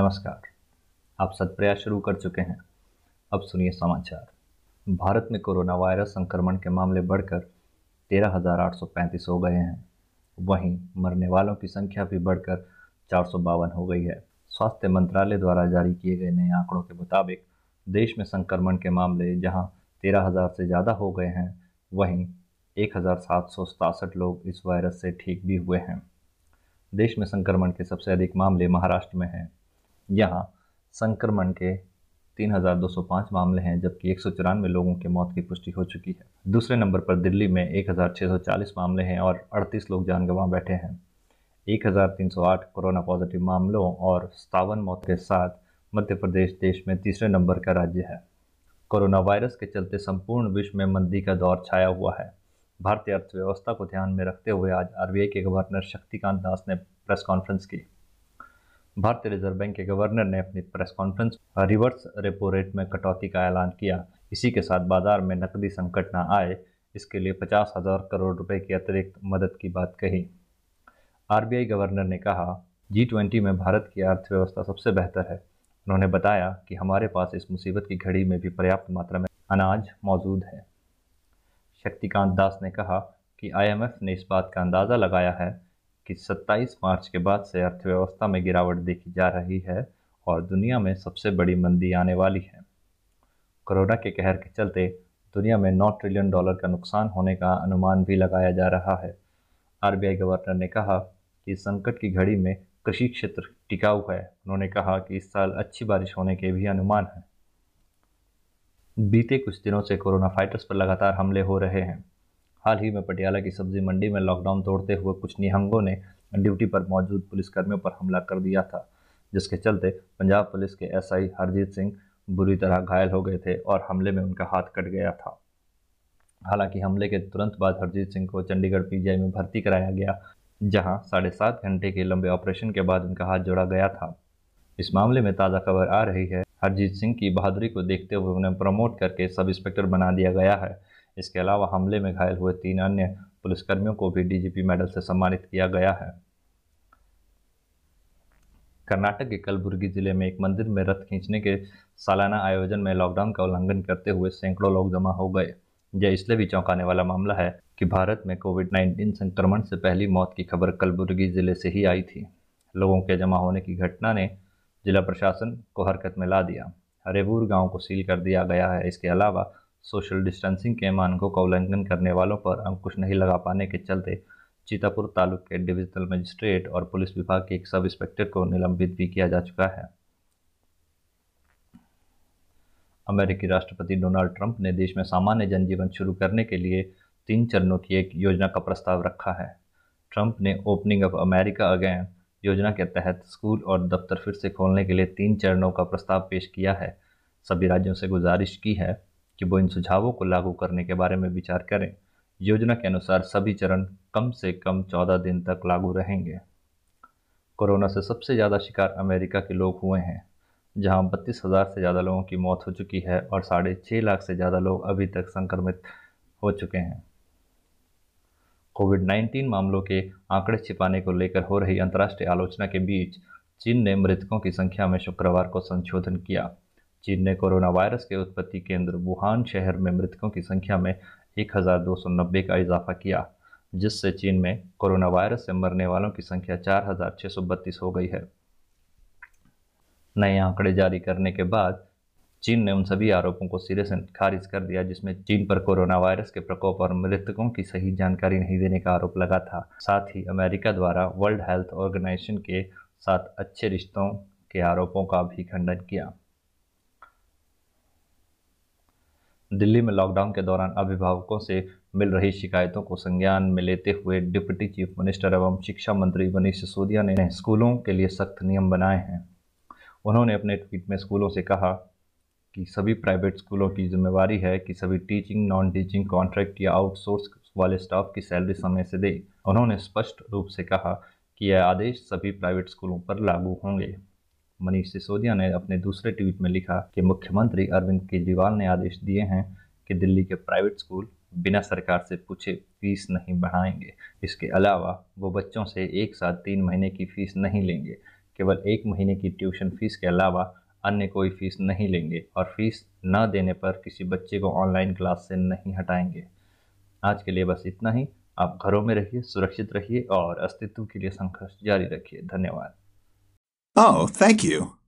नमस्कार। आप सत्प्रयास शुरू कर चुके हैं। अब सुनिए समाचार। भारत में कोरोना वायरस संक्रमण के मामले बढ़कर तेरह हज़ार आठ सौ पैंतीस हो गए हैं। वहीं मरने वालों की संख्या भी बढ़कर चार सौ बावन हो गई है। स्वास्थ्य मंत्रालय द्वारा जारी किए गए नए आंकड़ों के मुताबिक देश में संक्रमण के मामले जहाँ तेरह हज़ार से ज़्यादा हो गए हैं, वहीं एक लोग इस वायरस से ठीक भी हुए हैं। देश में संक्रमण के सबसे अधिक मामले महाराष्ट्र में हैं। यहाँ संक्रमण के 3,205 मामले हैं जबकि एक सौ चौरानवे लोगों की मौत की पुष्टि हो चुकी है। दूसरे नंबर पर दिल्ली में 1,640 मामले हैं और 38 लोग जान गंवा बैठे हैं। 1,308 कोरोना पॉजिटिव मामलों और सतावन मौत के साथ मध्य प्रदेश देश में तीसरे नंबर का राज्य है। कोरोना वायरस के चलते संपूर्ण विश्व में मंदी का दौर छाया हुआ है। भारतीय अर्थव्यवस्था को ध्यान में रखते हुए आज आरबीआई के गवर्नर शक्तिकांत दास ने प्रेस कॉन्फ्रेंस की। भारतीय रिज़र्व बैंक के गवर्नर ने अपनी press conference, reverse repo rate में कटौती का ऐलान किया। इसी के साथ बाज़ार में नकदी संकट न आए, इसके लिए पचास हज़ार करोड़ रुपए की अतिरिक्त मदद की बात कही। आरबीआई गवर्नर ने कहा, जी ट्वेंटी में भारत की अर्थव्यवस्था सबसे बेहतर है। उन्होंने बताया कि हमारे पास इस मुसीबत की घड़ी में भी पर्याप्त मात्रा में अनाज मौजूद है। शक्तिकांत दास ने कहा कि आईएमएफ ने इस बात का अंदाज़ा लगाया है कि 27 मार्च के बाद से अर्थव्यवस्था में गिरावट देखी जा रही है और दुनिया में सबसे बड़ी मंदी आने वाली है। कोरोना के कहर के चलते दुनिया में 9 ट्रिलियन डॉलर का नुकसान होने का अनुमान भी लगाया जा रहा है। आरबीआई गवर्नर ने कहा कि संकट की घड़ी में कृषि क्षेत्र टिकाऊ है। उन्होंने कहा कि इस साल अच्छी बारिश होने के भी अनुमान हैं। बीते कुछ दिनों से कोरोना फाइटर्स पर लगातार हमले हो रहे हैं। हाल ही में पटियाला की सब्ज़ी मंडी में लॉकडाउन तोड़ते हुए कुछ निहंगों ने ड्यूटी पर मौजूद पुलिसकर्मियों पर हमला कर दिया था, जिसके चलते पंजाब पुलिस के एसआई हरजीत सिंह बुरी तरह घायल हो गए थे और हमले में उनका हाथ कट गया था। हालाँकि हमले के तुरंत बाद हरजीत सिंह को चंडीगढ़ पीजीआई में भर्ती कराया गया, जहाँ साढ़े सात घंटे के लंबे ऑपरेशन के बाद उनका हाथ जोड़ा गया था। इस मामले में ताज़ा खबर आ रही है, हरजीत सिंह की बहादुरी को देखते हुए उन्हें प्रमोट करके सब इंस्पेक्टर बना दिया गया है। इसके अलावा हमले में घायल हुए तीन अन्य पुलिसकर्मियों को भी डीजीपी मेडल से सम्मानित किया गया है। कर्नाटक के कलबुर्गी ज़िले में एक मंदिर में रथ खींचने के सालाना आयोजन में लॉकडाउन का उल्लंघन करते हुए सैकड़ों लोग जमा हो गए। यह इसलिए भी चौंकाने वाला मामला है कि भारत में कोविड 19 संक्रमण से पहली मौत की खबर कलबुर्गी ज़िले से ही आई थी। लोगों के जमा होने की घटना ने जिला प्रशासन को हरकत में ला दिया। हरेबूर गाँव को सील कर दिया गया है। इसके अलावा सोशल डिस्टेंसिंग के मानकों का उल्लंघन करने वालों पर अंकुश नहीं लगा पाने के चलते चीतापुर तालुक के डिविजनल मजिस्ट्रेट और पुलिस विभाग के एक सब इंस्पेक्टर को निलंबित भी किया जा चुका है। अमेरिकी राष्ट्रपति डोनाल्ड ट्रंप ने देश में सामान्य जनजीवन शुरू करने के लिए तीन चरणों की एक योजना का प्रस्ताव रखा है। ट्रंप ने ओपनिंग ऑफ़ अमेरिका अगेन योजना के तहत स्कूल और दफ्तर फिर से खोलने के लिए तीन चरणों का प्रस्ताव पेश किया है। सभी राज्यों से गुजारिश की है कि वो इन सुझावों को लागू करने के बारे में विचार करें। योजना के अनुसार सभी चरण कम से कम चौदह दिन तक लागू रहेंगे। कोरोना से सबसे ज़्यादा शिकार अमेरिका के लोग हुए हैं, जहाँ बत्तीस हज़ार से ज़्यादा लोगों की मौत हो चुकी है और साढ़े छः लाख से ज़्यादा लोग अभी तक संक्रमित हो चुके हैं। कोविड 19 मामलों के आंकड़े छिपाने को लेकर हो रही अंतर्राष्ट्रीय आलोचना के बीच चीन ने मृतकों की संख्या में शुक्रवार को संशोधन किया। चीन ने कोरोना वायरस के उत्पत्ति केंद्र वुहान शहर में मृतकों की संख्या में 1290 का इजाफा किया, जिससे चीन में कोरोना वायरस से मरने वालों की संख्या चार हज़ार छः सौ बत्तीस हो गई है। नए आंकड़े जारी करने के बाद चीन ने उन सभी आरोपों को सिरे से खारिज कर दिया, जिसमें चीन पर कोरोना वायरस के प्रकोप और मृतकों की सही जानकारी नहीं देने का आरोप लगा था। साथ ही अमेरिका द्वारा वर्ल्ड हेल्थ ऑर्गेनाइजेशन के साथ अच्छे रिश्तों के आरोपों का भी खंडन किया। दिल्ली में लॉकडाउन के दौरान अभिभावकों से मिल रही शिकायतों को संज्ञान में लेते हुए डिप्टी चीफ मिनिस्टर एवं शिक्षा मंत्री मनीष सिसोदिया ने स्कूलों के लिए सख्त नियम बनाए हैं। उन्होंने अपने ट्वीट में स्कूलों से कहा कि सभी प्राइवेट स्कूलों की जिम्मेवारी है कि सभी टीचिंग नॉन टीचिंग कॉन्ट्रैक्ट या आउटसोर्स वाले स्टाफ की सैलरी समय से दे। उन्होंने स्पष्ट रूप से कहा कि यह आदेश सभी प्राइवेट स्कूलों पर लागू होंगे। मनीष सिसोदिया ने अपने दूसरे ट्वीट में लिखा कि मुख्यमंत्री अरविंद केजरीवाल ने आदेश दिए हैं कि दिल्ली के प्राइवेट स्कूल बिना सरकार से पूछे फ़ीस नहीं बढ़ाएँगे। इसके अलावा वो बच्चों से एक साथ तीन महीने की फ़ीस नहीं लेंगे। केवल एक महीने की ट्यूशन फ़ीस के अलावा अन्य कोई फ़ीस नहीं लेंगे और फ़ीस न देने पर किसी बच्चे को ऑनलाइन क्लास से नहीं हटाएँगे। आज के लिए बस इतना ही। आप घरों में रहिए, सुरक्षित रहिए और अस्तित्व के लिए संघर्ष जारी रखिए। धन्यवाद। Oh, thank you.